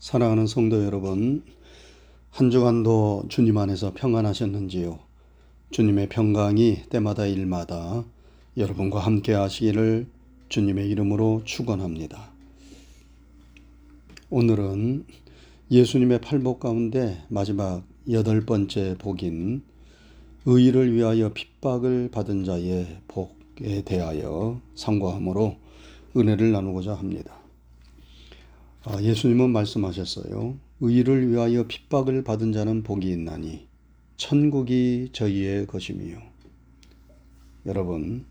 사랑하는 성도 여러분, 한 주간도 주님 안에서 평안하셨는지요? 주님의 평강이 때마다 일마다 여러분과 함께 하시기를 주님의 이름으로 축원합니다. 오늘은 예수님의 팔복 가운데 마지막 여덟 번째 복인 의를 위하여 핍박을 받은 자의 복에 대하여 상고함으로 은혜를 나누고자 합니다. 아, 예수님은 말씀하셨어요. 의를 위하여 핍박을 받은 자는 복이 있나니 천국이 저희의 것임이요. 여러분,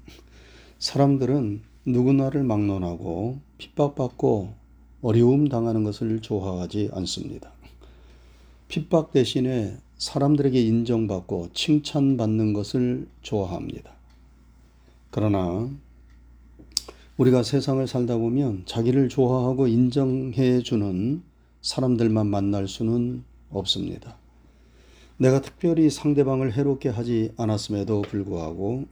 사람들은 누구나를 막론하고 핍박받고 어려움 당하는 것을 좋아하지 않습니다. 핍박 대신에 사람들에게 인정받고 칭찬받는 것을 좋아합니다. 그러나 우리가 세상을 살다 보면 자기를 좋아하고 인정해 주는 사람들만 만날 수는 없습니다. 내가 특별히 상대방을 해롭게 하지 않았음에도 불구하고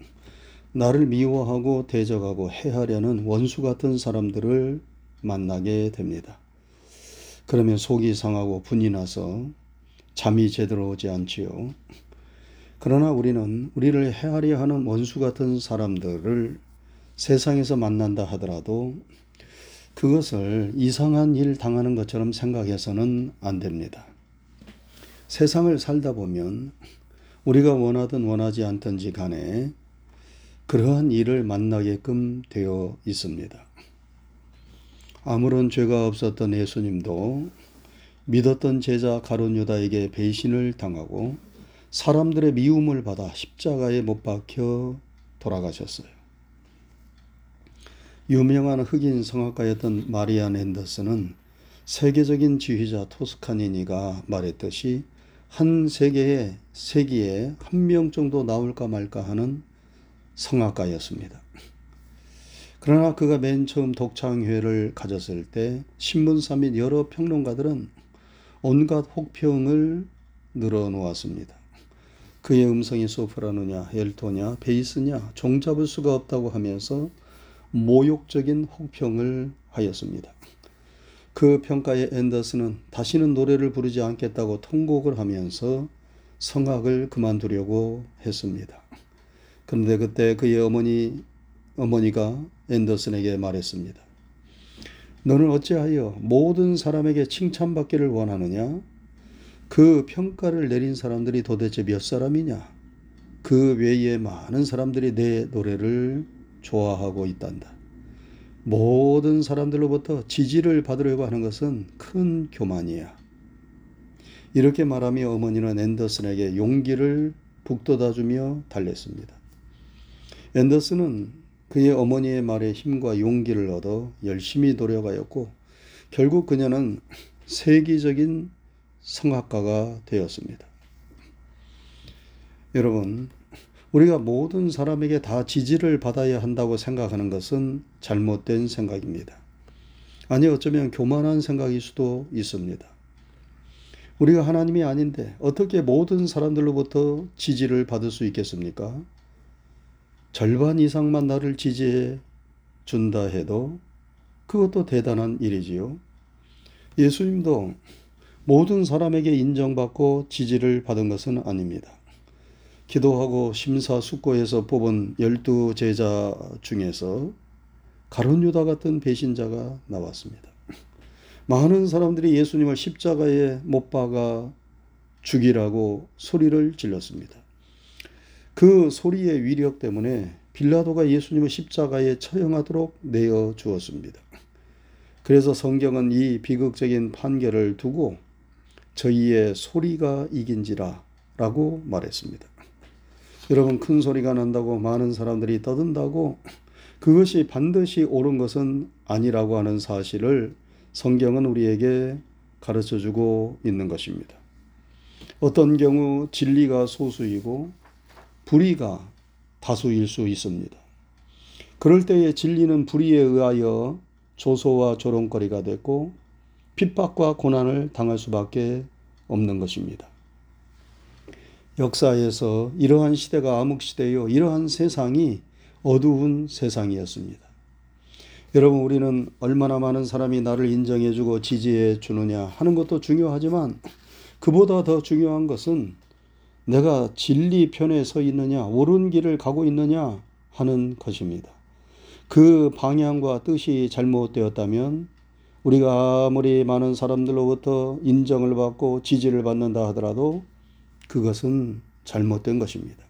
나를 미워하고 대적하고 해하려는 원수 같은 사람들을 만나게 됩니다. 그러면 속이 상하고 분이 나서 잠이 제대로 오지 않지요. 그러나 우리는 우리를 해하려 하는 원수 같은 사람들을 세상에서 만난다 하더라도 그것을 이상한 일 당하는 것처럼 생각해서는 안 됩니다. 세상을 살다 보면 우리가 원하든 원하지 않든지 간에 그러한 일을 만나게끔 되어 있습니다. 아무런 죄가 없었던 예수님도 믿었던 제자 가론 유다에게 배신을 당하고 사람들의 미움을 받아 십자가에 못 박혀 돌아가셨어요. 유명한 흑인 성악가였던 마리안 앤더슨은 세계적인 지휘자 토스카니니가 말했듯이 한 세계에 세기에 한 명 정도 나올까 말까 하는 성악가였습니다. 그러나 그가 맨 처음 독창회를 가졌을 때 신문사 및 여러 평론가들은 온갖 혹평을 늘어놓았습니다. 그의 음성이 소프라노냐, 엘토냐, 베이스냐, 종잡을 수가 없다고 하면서 모욕적인 혹평을 하였습니다. 그 평가에 앤더슨은 다시는 노래를 부르지 않겠다고 통곡을 하면서 성악을 그만두려고 했습니다. 그런데 그때 그의 어머니, 어머니가 앤더슨에게 말했습니다. 너는 어찌하여 모든 사람에게 칭찬받기를 원하느냐? 그 평가를 내린 사람들이 도대체 몇 사람이냐? 그 외에 많은 사람들이 내 노래를 좋아하고 있단다. 모든 사람들로부터 지지를 받으려고 하는 것은 큰 교만이야. 이렇게 말하며 어머니는 앤더슨에게 용기를 북돋아주며 달랬습니다. 앤더슨은 그의 어머니의 말에 힘과 용기를 얻어 열심히 노력하였고 결국 그녀는 세계적인 성악가가 되었습니다. 여러분, 우리가 모든 사람에게 다 지지를 받아야 한다고 생각하는 것은 잘못된 생각입니다. 아니, 어쩌면 교만한 생각일 수도 있습니다. 우리가 하나님이 아닌데 어떻게 모든 사람들로부터 지지를 받을 수 있겠습니까? 절반 이상만 나를 지지해 준다 해도 그것도 대단한 일이지요. 예수님도 모든 사람에게 인정받고 지지를 받은 것은 아닙니다. 기도하고 심사숙고해서 뽑은 열두 제자 중에서 가론 유다 같은 배신자가 나왔습니다. 많은 사람들이 예수님을 십자가에 못 박아 죽이라고 소리를 질렀습니다. 그 소리의 위력 때문에 빌라도가 예수님을 십자가에 처형하도록 내어 주었습니다. 그래서 성경은 이 비극적인 판결을 두고 저희의 소리가 이긴지라 라고 말했습니다. 여러분 큰 소리가 난다고 많은 사람들이 떠든다고 그것이 반드시 옳은 것은 아니라고 하는 사실을 성경은 우리에게 가르쳐 주고 있는 것입니다. 어떤 경우 진리가 소수이고 불의가 다수일 수 있습니다. 그럴 때에 진리는 불의에 의하여 조소와 조롱거리가 됐고 핍박과 고난을 당할 수밖에 없는 것입니다. 역사에서 이러한 시대가 암흑시대요. 이러한 세상이 어두운 세상이었습니다. 여러분 우리는 얼마나 많은 사람이 나를 인정해주고 지지해 주느냐 하는 것도 중요하지만 그보다 더 중요한 것은 내가 진리 편에 서 있느냐 옳은 길을 가고 있느냐 하는 것입니다. 그 방향과 뜻이 잘못되었다면 우리가 아무리 많은 사람들로부터 인정을 받고 지지를 받는다 하더라도 그것은 잘못된 것입니다.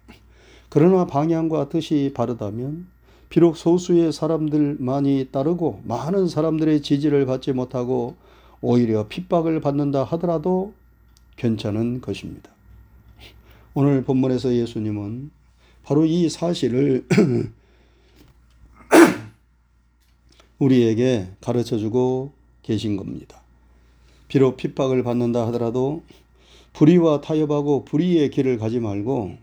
그러나 방향과 뜻이 바르다면 비록 소수의 사람들만이 따르고 많은 사람들의 지지를 받지 못하고 오히려 핍박을 받는다 하더라도 괜찮은 것입니다. 오늘 본문에서 예수님은 바로 이 사실을 우리에게 가르쳐 주고 계신 겁니다. 비록 핍박을 받는다 하더라도 불의와 타협하고 불의의 길을 가지 말고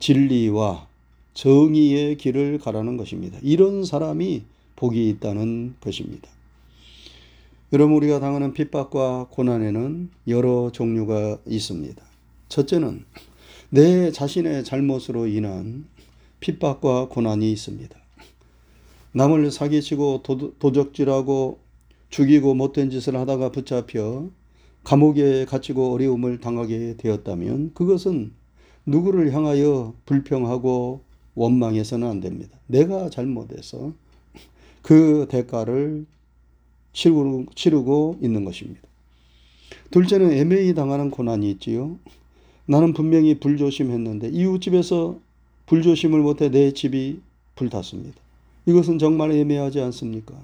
진리와 정의의 길을 가라는 것입니다. 이런 사람이 복이 있다는 것입니다. 여러분 우리가 당하는 핍박과 고난에는 여러 종류가 있습니다. 첫째는 내 자신의 잘못으로 인한 핍박과 고난이 있습니다. 남을 사기치고 도적질하고 죽이고 못된 짓을 하다가 붙잡혀 감옥에 갇히고 어려움을 당하게 되었다면 그것은 누구를 향하여 불평하고 원망해서는 안 됩니다. 내가 잘못해서 그 대가를 치르고, 있는 것입니다. 둘째는 애매히 당하는 고난이 있지요. 나는 분명히 불조심했는데 이웃집에서 불조심을 못해 내 집이 불탔습니다. 이것은 정말 애매하지 않습니까?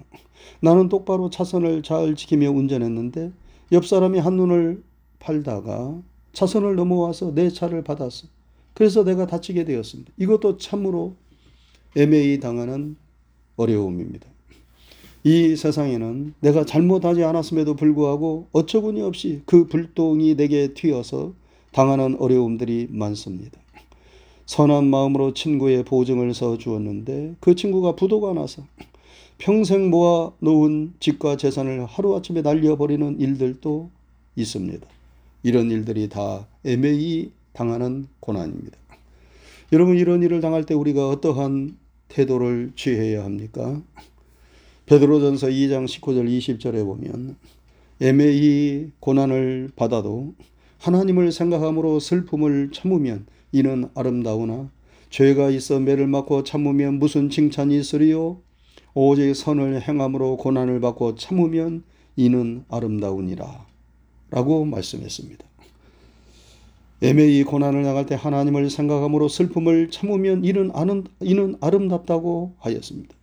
나는 똑바로 차선을 잘 지키며 운전했는데 옆 사람이 한눈을 팔다가 차선을 넘어와서 내 차를 받았어. 그래서 내가 다치게 되었습니다. 이것도 참으로 애매히 당하는 어려움입니다. 이 세상에는 내가 잘못하지 않았음에도 불구하고 어처구니 없이 그 불똥이 내게 튀어서 당하는 어려움들이 많습니다. 선한 마음으로 친구의 보증을 서 주었는데 그 친구가 부도가 나서 평생 모아 놓은 집과 재산을 하루아침에 날려버리는 일들도 있습니다. 이런 일들이 다 애매히 당하는 고난입니다. 여러분 이런 일을 당할 때 우리가 어떠한 태도를 취해야 합니까? 베드로전서 2장 19절 20절에 보면 애매히 고난을 받아도 하나님을 생각함으로 슬픔을 참으면 이는 아름다우나 죄가 있어 매를 맞고 참으면 무슨 칭찬이 있으리요 오직 선을 행함으로 고난을 받고 참으면 이는 아름다우니라 라고 말씀했습니다. 애매히 고난을 당할 때 하나님을 생각함으로 슬픔을 참으면 이는, 아는, 이는 아름답다고 하였습니다.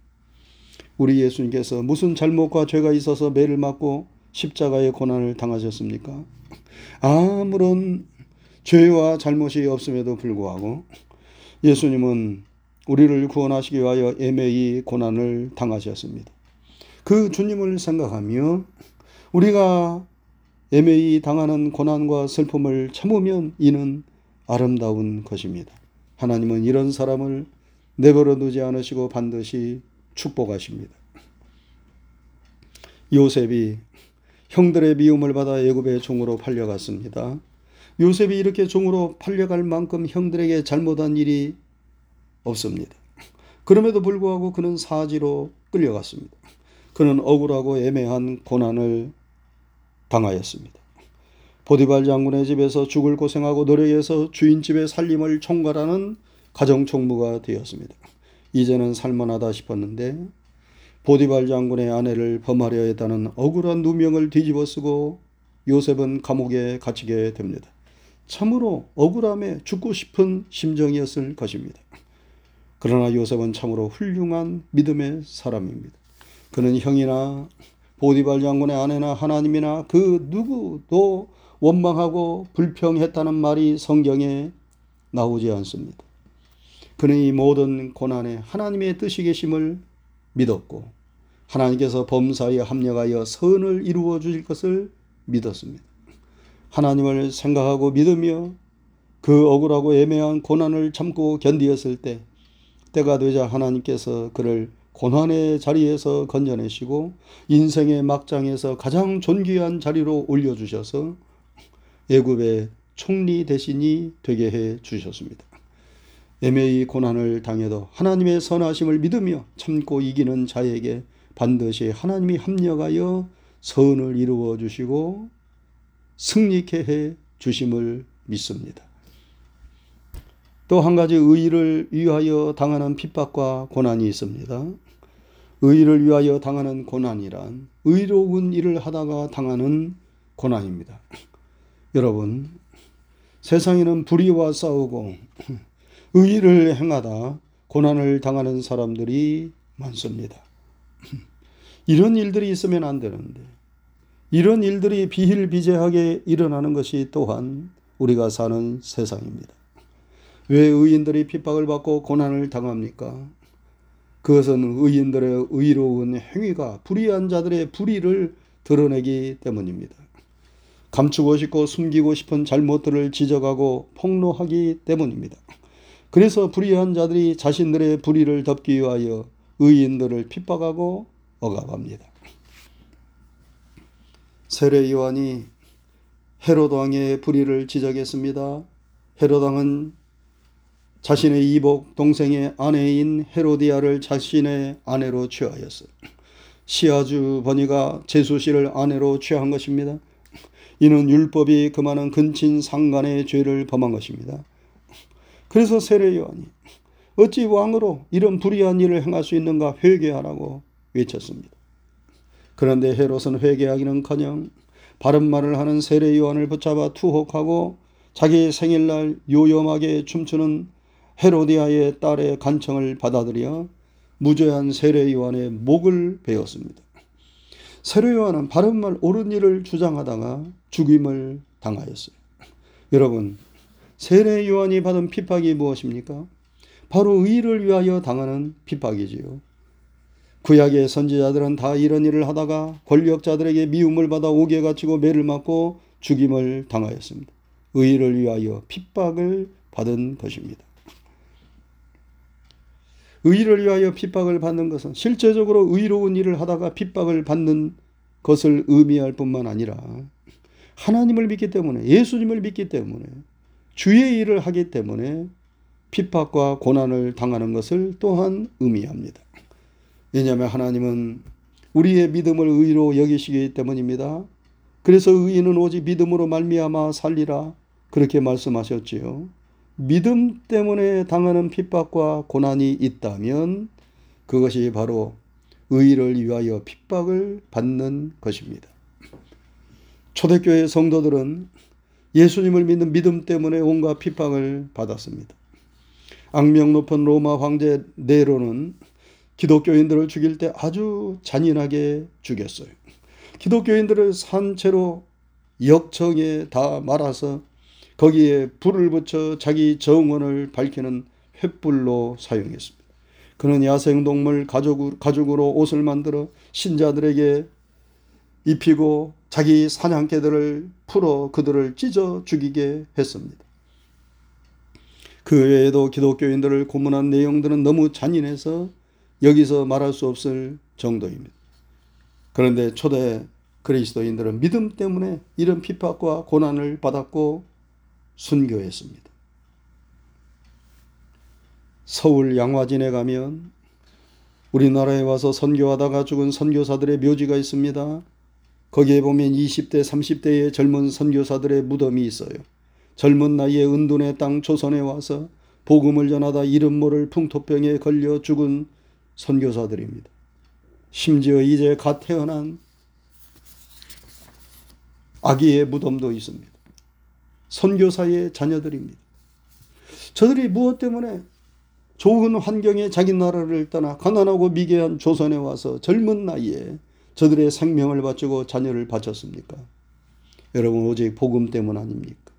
우리 예수님께서 무슨 잘못과 죄가 있어서 매를 맞고 십자가의 고난을 당하셨습니까? 아무런 죄와 잘못이 없음에도 불구하고 예수님은 우리를 구원하시기 위하여 애매히 고난을 당하셨습니다. 그 주님을 생각하며 우리가 애매히 당하는 고난과 슬픔을 참으면 이는 아름다운 것입니다. 하나님은 이런 사람을 내버려 두지 않으시고 반드시 축복하십니다. 요셉이 형들의 미움을 받아 애굽의 종으로 팔려갔습니다. 요셉이 이렇게 종으로 팔려갈 만큼 형들에게 잘못한 일이 없습니다. 그럼에도 불구하고 그는 사지로 끌려갔습니다. 그는 억울하고 애매한 고난을 당하였습니다. 보디발 장군의 집에서 죽을 고생하고 노력해서 주인 집의 살림을 총괄하는 가정 총무가 되었습니다. 이제는 살만하다 싶었는데 보디발 장군의 아내를 범하려 했다는 억울한 누명을 뒤집어 쓰고 요셉은 감옥에 갇히게 됩니다. 참으로 억울함에 죽고 싶은 심정이었을 것입니다. 그러나 요셉은 참으로 훌륭한 믿음의 사람입니다. 그는 형이나 보디발 장군의 아내나 하나님이나 그 누구도 원망하고 불평했다는 말이 성경에 나오지 않습니다. 그는 이 모든 고난에 하나님의 뜻이 계심을 믿었고 하나님께서 범사에 합력하여 선을 이루어 주실 것을 믿었습니다. 하나님을 생각하고 믿으며 그 억울하고 애매한 고난을 참고 견디었을 때 때가 되자 하나님께서 그를 고난의 자리에서 건져내시고 인생의 막장에서 가장 존귀한 자리로 올려주셔서 애굽의 총리 대신이 되게 해 주셨습니다. 애매히 고난을 당해도 하나님의 선하심을 믿으며 참고 이기는 자에게 반드시 하나님이 합력하여 선을 이루어 주시고 승리케 해 주심을 믿습니다. 또 한 가지 의를 위하여 당하는 핍박과 고난이 있습니다. 의를 위하여 당하는 고난이란 의로운 일을 하다가 당하는 고난입니다. 여러분, 세상에는 불의와 싸우고 의를 행하다 고난을 당하는 사람들이 많습니다. 이런 일들이 있으면 안 되는데 이런 일들이 비일비재하게 일어나는 것이 또한 우리가 사는 세상입니다. 왜 의인들이 핍박을 받고 고난을 당합니까? 그것은 의인들의 의로운 행위가 불의한 자들의 불의를 드러내기 때문입니다. 감추고 싶고 숨기고 싶은 잘못들을 지적하고 폭로하기 때문입니다. 그래서 불의한 자들이 자신들의 불의를 덮기 위하여 의인들을 핍박하고 억압합니다. 세례 요한이 헤롯 왕의 불의를 지적했습니다. 헤롯 왕은 자신의 이복 동생의 아내인 헤로디아를 자신의 아내로 취하였어요. 시아주 버니가 제수 씨를 아내로 취한 것입니다. 이는 율법이 금하는 근친 상간의 죄를 범한 것입니다. 그래서 세례 요한이 어찌 왕으로 이런 불의한 일을 행할 수 있는가 회개하라고 외쳤습니다. 그런데 헤롯은 회개하기는커녕 바른 말을 하는 세례 요한을 붙잡아 투혹하고 자기 생일날 요염하게 춤추는 헤로디아의 딸의 간청을 받아들여 무죄한 세례 요한의 목을 베었습니다. 세례 요한은 바른 말 옳은 일을 주장하다가 죽임을 당하였어요. 여러분, 세례 요한이 받은 핍박이 무엇입니까? 바로 의를 위하여 당하는 핍박이지요. 구약의 선지자들은 다 이런 일을 하다가 권력자들에게 미움을 받아 옥에 갇히고 매를 맞고 죽임을 당하였습니다. 의를 위하여 핍박을 받은 것입니다. 의를 위하여 핍박을 받는 것은 실제적으로 의로운 일을 하다가 핍박을 받는 것을 의미할 뿐만 아니라 하나님을 믿기 때문에 예수님을 믿기 때문에 주의 일을 하기 때문에 핍박과 고난을 당하는 것을 또한 의미합니다. 왜냐하면 하나님은 우리의 믿음을 의로 여기시기 때문입니다. 그래서 의인은 오직 믿음으로 말미암아 살리라 그렇게 말씀하셨지요. 믿음 때문에 당하는 핍박과 고난이 있다면 그것이 바로 의를 위하여 핍박을 받는 것입니다. 초대교회 성도들은 예수님을 믿는 믿음 때문에 온갖 핍박을 받았습니다. 악명 높은 로마 황제 네로는 기독교인들을 죽일 때 아주 잔인하게 죽였어요. 기독교인들을 산채로 역청에 다 말아서 거기에 불을 붙여 자기 정원을 밝히는 횃불로 사용했습니다. 그는 야생동물 가죽, 가죽으로 옷을 만들어 신자들에게 입히고 자기 사냥개들을 풀어 그들을 찢어 죽이게 했습니다. 그 외에도 기독교인들을 고문한 내용들은 너무 잔인해서 여기서 말할 수 없을 정도입니다. 그런데 초대 그리스도인들은 믿음 때문에 이런 핍박과 고난을 받았고 순교했습니다. 서울 양화진에 가면 우리나라에 와서 선교하다가 죽은 선교사들의 묘지가 있습니다. 거기에 보면 20대, 30대의 젊은 선교사들의 무덤이 있어요. 젊은 나이에 은둔의 땅 조선에 와서 복음을 전하다 이름 모를 풍토병에 걸려 죽은 선교사들입니다. 심지어 이제 갓 태어난 아기의 무덤도 있습니다. 선교사의 자녀들입니다. 저들이 무엇 때문에 좋은 환경에 자기 나라를 떠나 가난하고 미개한 조선에 와서 젊은 나이에 저들의 생명을 바치고 자녀를 바쳤습니까? 여러분 오직 복음 때문 아닙니까?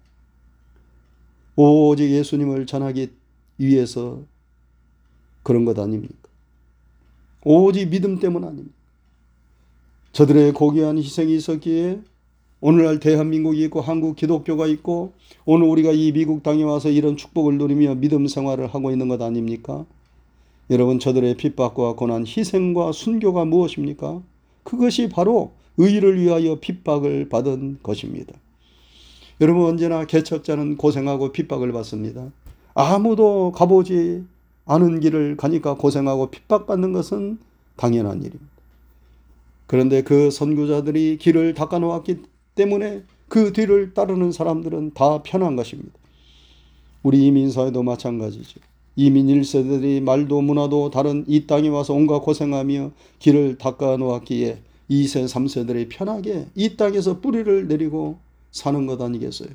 오직 예수님을 전하기 위해서 그런 것 아닙니까? 오직 믿음 때문 아닙니까? 저들의 고귀한 희생이 있었기에 오늘날 대한민국이 있고 한국 기독교가 있고 오늘 우리가 이 미국 땅에 와서 이런 축복을 누리며 믿음 생활을 하고 있는 것 아닙니까? 여러분 저들의 핍박과 고난, 희생과 순교가 무엇입니까? 그것이 바로 의를 위하여 핍박을 받은 것입니다. 여러분 언제나 개척자는 고생하고 핍박을 받습니다. 아무도 가보지 않은 길을 가니까 고생하고 핍박받는 것은 당연한 일입니다. 그런데 그 선교자들이 길을 닦아 놓았기 때문에 그 뒤를 따르는 사람들은 다 편한 것입니다. 우리 이민사회도 마찬가지죠. 이민 1세들이 말도 문화도 다른 이 땅에 와서 온갖 고생하며 길을 닦아 놓았기에 2세, 3세들이 편하게 이 땅에서 뿌리를 내리고 사는 것 아니겠어요?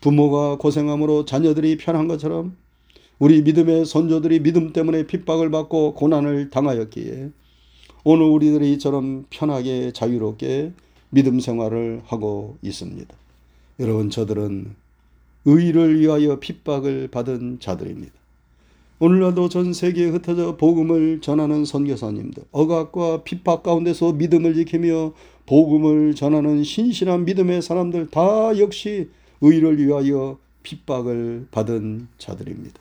부모가 고생함으로 자녀들이 편한 것처럼 우리 믿음의 선조들이 믿음 때문에 핍박을 받고 고난을 당하였기에 오늘 우리들이 이처럼 편하게 자유롭게 믿음 생활을 하고 있습니다. 여러분 저들은 의를 위하여 핍박을 받은 자들입니다. 오늘날도 전 세계에 흩어져 복음을 전하는 선교사님들, 억압과 핍박 가운데서 믿음을 지키며 복음을 전하는 신실한 믿음의 사람들 다 역시 의를 위하여 핍박을 받은 자들입니다.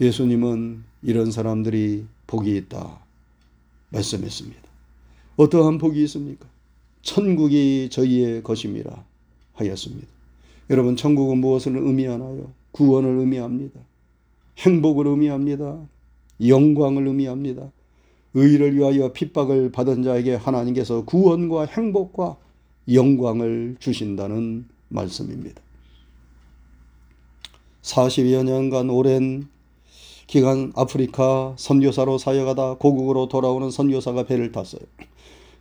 예수님은 이런 사람들이 복이 있다 말씀했습니다. 어떠한 복이 있습니까? 천국이 저희의 것임이라 하였습니다. 여러분 천국은 무엇을 의미하나요? 구원을 의미합니다. 행복을 의미합니다. 영광을 의미합니다. 의를 위하여 핍박을 받은 자에게 하나님께서 구원과 행복과 영광을 주신다는 말씀입니다. 40여 년간 오랜 기간 아프리카 선교사로 사역하다 고국으로 돌아오는 선교사가 배를 탔어요.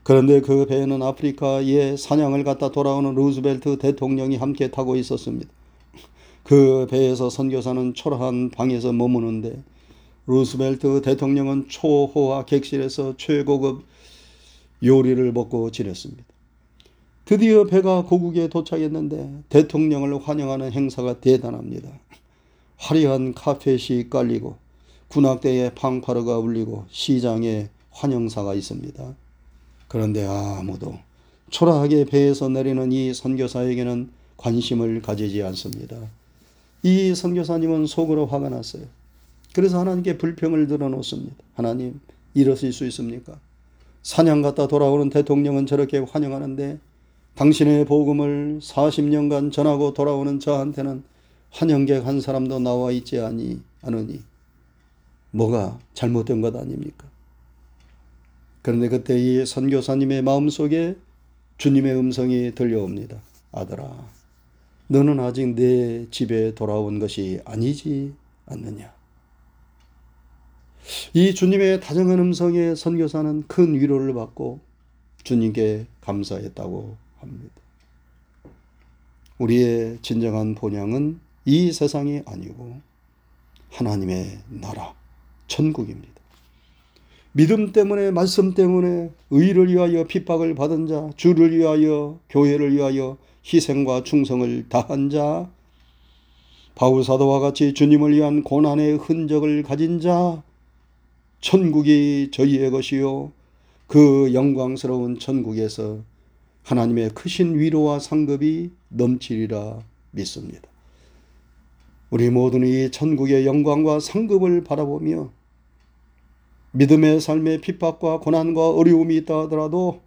그런데 그 배에는 아프리카에 사냥을 갔다 돌아오는 루즈벨트 대통령이 함께 타고 있었습니다. 그 배에서 선교사는 초라한 방에서 머무는데 루스벨트 대통령은 초호화 객실에서 최고급 요리를 먹고 지냈습니다. 드디어 배가 고국에 도착했는데 대통령을 환영하는 행사가 대단합니다. 화려한 카펫이 깔리고 군악대에 팡파르가 울리고 시장에 환영사가 있습니다. 그런데 아무도 초라하게 배에서 내리는 이 선교사에게는 관심을 가지지 않습니다. 이 선교사님은 속으로 화가 났어요. 그래서 하나님께 불평을 들어놓습니다. 하나님, 이러실 수 있습니까? 사냥 갔다 돌아오는 대통령은 저렇게 환영하는데 당신의 복음을 40년간 전하고 돌아오는 저한테는 환영객 한 사람도 나와 있지 아니 않으니 뭐가 잘못된 것 아닙니까? 그런데 그때 이 선교사님의 마음속에 주님의 음성이 들려옵니다. 아들아, 너는 아직 내 집에 돌아온 것이 아니지 않느냐. 이 주님의 다정한 음성에 선교사는 큰 위로를 받고 주님께 감사했다고 합니다. 우리의 진정한 본향은 이 세상이 아니고 하나님의 나라, 천국입니다. 믿음 때문에, 말씀 때문에 의를 위하여 핍박을 받은 자, 주를 위하여, 교회를 위하여 희생과 충성을 다한 자, 바울 사도와 같이 주님을 위한 고난의 흔적을 가진 자, 천국이 저희의 것이요. 그 영광스러운 천국에서 하나님의 크신 위로와 상급이 넘치리라 믿습니다. 우리 모두는 이 천국의 영광과 상급을 바라보며 믿음의 삶의 핍박과 고난과 어려움이 있다 하더라도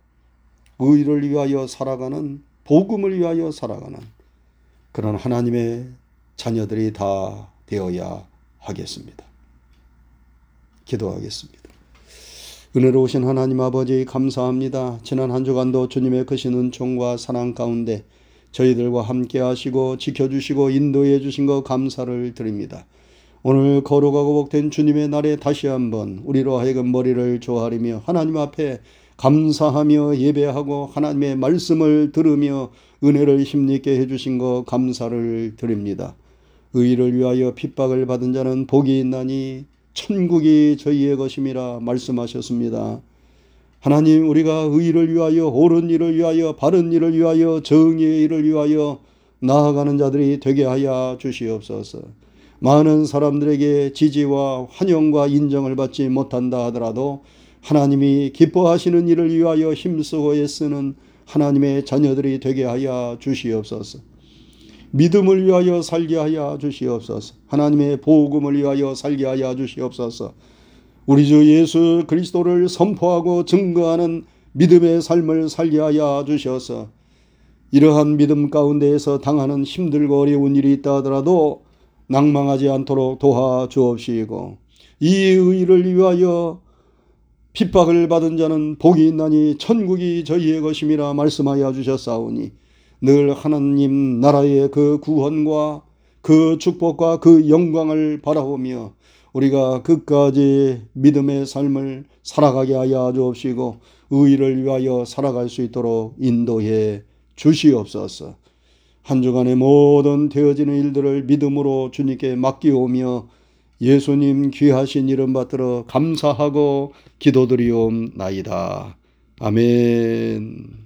의를 위하여 살아가는 복음을 위하여 살아가는 그런 하나님의 자녀들이 다 되어야 하겠습니다. 기도하겠습니다. 은혜로우신 하나님 아버지 감사합니다. 지난 한 주간도 주님의 크신 은총과 사랑 가운데 저희들과 함께 하시고 지켜주시고 인도해 주신 것 감사를 드립니다. 오늘 거룩하고 복된 주님의 날에 다시 한번 우리로 하여금 머리를 조아리며 하나님 앞에 감사하며 예배하고 하나님의 말씀을 들으며 은혜를 힘있게 해주신 것 감사를 드립니다. 의를 위하여 핍박을 받은 자는 복이 있나니 천국이 저희의 것임이라 말씀하셨습니다. 하나님 우리가 의를 위하여 옳은 일을 위하여 바른 일을 위하여 정의의 일을 위하여 나아가는 자들이 되게 하여 주시옵소서. 많은 사람들에게 지지와 환영과 인정을 받지 못한다 하더라도 하나님이 기뻐하시는 일을 위하여 힘쓰고 애쓰는 하나님의 자녀들이 되게 하여 주시옵소서. 믿음을 위하여 살게 하여 주시옵소서. 하나님의 복음을 위하여 살게 하여 주시옵소서. 우리 주 예수 그리스도를 선포하고 증거하는 믿음의 삶을 살게 하여 주셔서 이러한 믿음 가운데에서 당하는 힘들고 어려운 일이 있다 하더라도 낭망하지 않도록 도와 주옵시고 이 의를 위하여 핍박을 받은 자는 복이 있나니 천국이 저희의 것임이라 말씀하여 주셨사오니 늘 하나님 나라의 그 구원과 그 축복과 그 영광을 바라보며 우리가 끝까지 믿음의 삶을 살아가게 하여 주옵시고 의를 위하여 살아갈 수 있도록 인도해 주시옵소서. 한 주간의 모든 되어지는 일들을 믿음으로 주님께 맡기오며 예수님 귀하신 이름 받들어 감사하고 기도드리옵나이다. 아멘.